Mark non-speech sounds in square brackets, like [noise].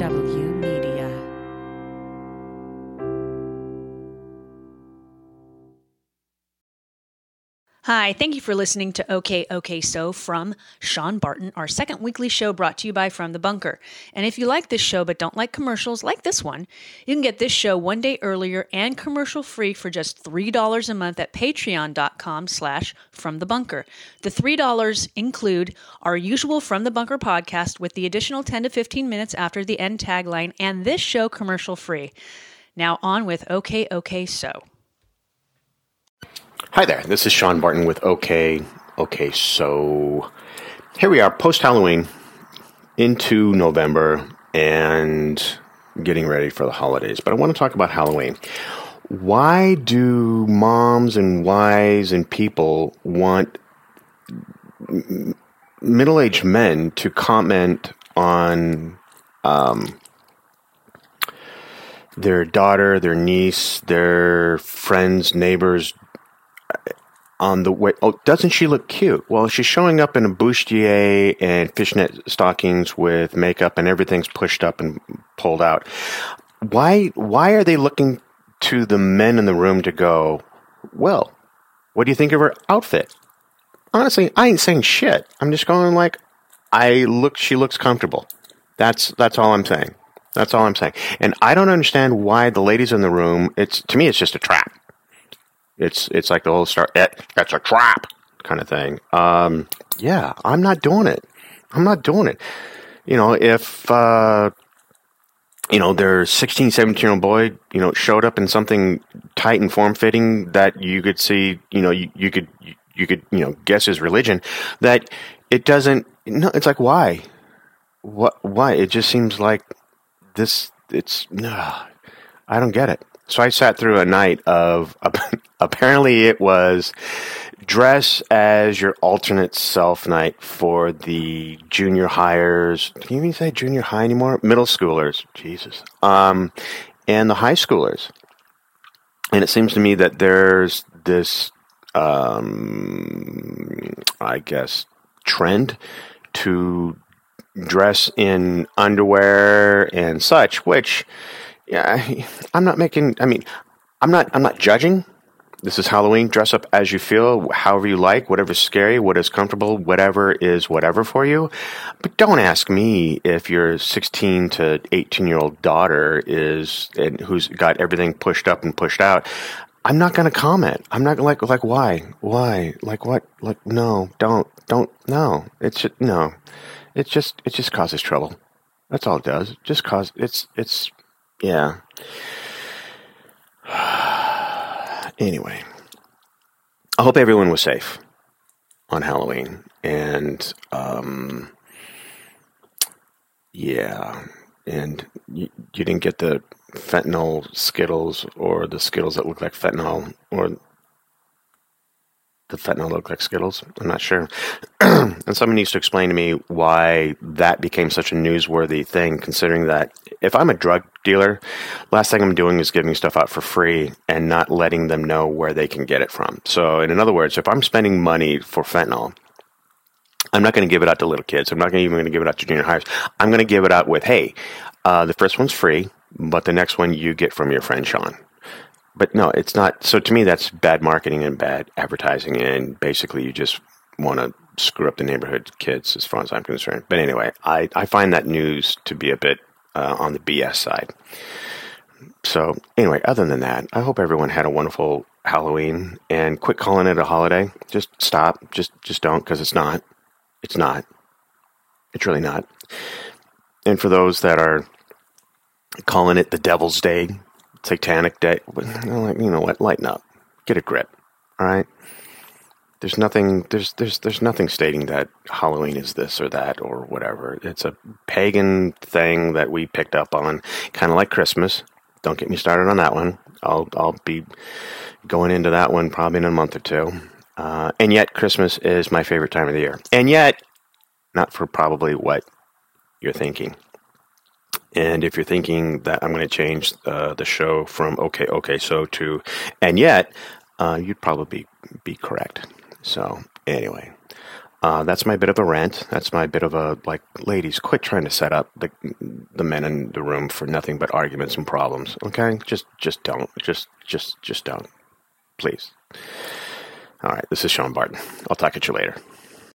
FW Hi, thank you for listening to OK OK So from Sean Barton, our second weekly show brought to you by From the Bunker. And if you like this show but don't like commercials like this one, you can get this show one day earlier and commercial free for just $3 a month at patreon.com slash from the bunker. The $3 include our usual From the Bunker podcast with the additional 10 to 15 minutes after the end tagline and this show commercial free. Now on with OK OK So. Hi there, this is Sean Barton with OK. Okay, so here we are post Halloween into November and getting ready for the holidays. But I want to talk about Halloween. Why do moms and wives and people want middle aged men to comment on um, their daughter, their niece, their friends, neighbors, on the way. Oh, doesn't she look cute? Well, she's showing up in a bustier and fishnet stockings with makeup, and everything's pushed up and pulled out. Why? Why are they looking to the men in the room to go? Well, what do you think of her outfit? Honestly, I ain't saying shit. I'm just going like, I look. She looks comfortable. That's that's all I'm saying. That's all I'm saying. And I don't understand why the ladies in the room. It's to me, it's just a trap. It's it's like the whole start. It, it's a trap kind of thing. Um, yeah, I'm not doing it. I'm not doing it. You know, if uh, you know their 16, 17 year old boy, you know, showed up in something tight and form fitting that you could see, you know, you, you could you could you know guess his religion. That it doesn't. No, it's like why, what, why? It just seems like this. It's no, I don't get it. So I sat through a night of [laughs] apparently it was dress as your alternate self night for the junior hires. Can you even say junior high anymore? Middle schoolers, Jesus, um, and the high schoolers. And it seems to me that there's this, um, I guess, trend to dress in underwear and such, which yeah, [laughs] I'm not making. I mean, I'm not. I'm not judging. This is Halloween. Dress up as you feel, however you like, whatever's scary, what is comfortable, whatever is whatever for you. But don't ask me if your 16 to 18 year old daughter is and who's got everything pushed up and pushed out. I'm not going to comment. I'm not like like why why like what like no don't don't no. It's just, no. It's just it just causes trouble. That's all it does. just cause it's it's yeah. Anyway, I hope everyone was safe on Halloween, and um, yeah, and you, you didn't get the fentanyl Skittles or the Skittles that look like fentanyl or the fentanyl look like Skittles? I'm not sure. [clears throat] and someone needs to explain to me why that became such a newsworthy thing, considering that if I'm a drug dealer, last thing I'm doing is giving stuff out for free and not letting them know where they can get it from. So, in other words, if I'm spending money for fentanyl, I'm not going to give it out to little kids. I'm not even going to give it out to junior highs. I'm going to give it out with, hey, uh, the first one's free, but the next one you get from your friend Sean but no, it's not. So to me, that's bad marketing and bad advertising, and basically, you just want to screw up the neighborhood kids, as far as I'm concerned. But anyway, I I find that news to be a bit uh, on the BS side. So anyway, other than that, I hope everyone had a wonderful Halloween and quit calling it a holiday. Just stop. Just just don't because it's not. It's not. It's really not. And for those that are calling it the Devil's Day satanic day. Like, you know what? Lighten up. Get a grip. All right. There's nothing. There's there's there's nothing stating that Halloween is this or that or whatever. It's a pagan thing that we picked up on, kind of like Christmas. Don't get me started on that one. I'll I'll be going into that one probably in a month or two. Uh, and yet, Christmas is my favorite time of the year. And yet, not for probably what you're thinking. And if you're thinking that I'm going to change uh, the show from okay, okay, so to and yet, uh, you'd probably be, correct. So anyway, Uh, that's my bit of a rant. That's my bit of a like, ladies, quit trying to set up the the men in the room for nothing but arguments and problems. Okay, just just don't. Just just just don't. Please. All right. This is Sean Barton. I'll talk at you later.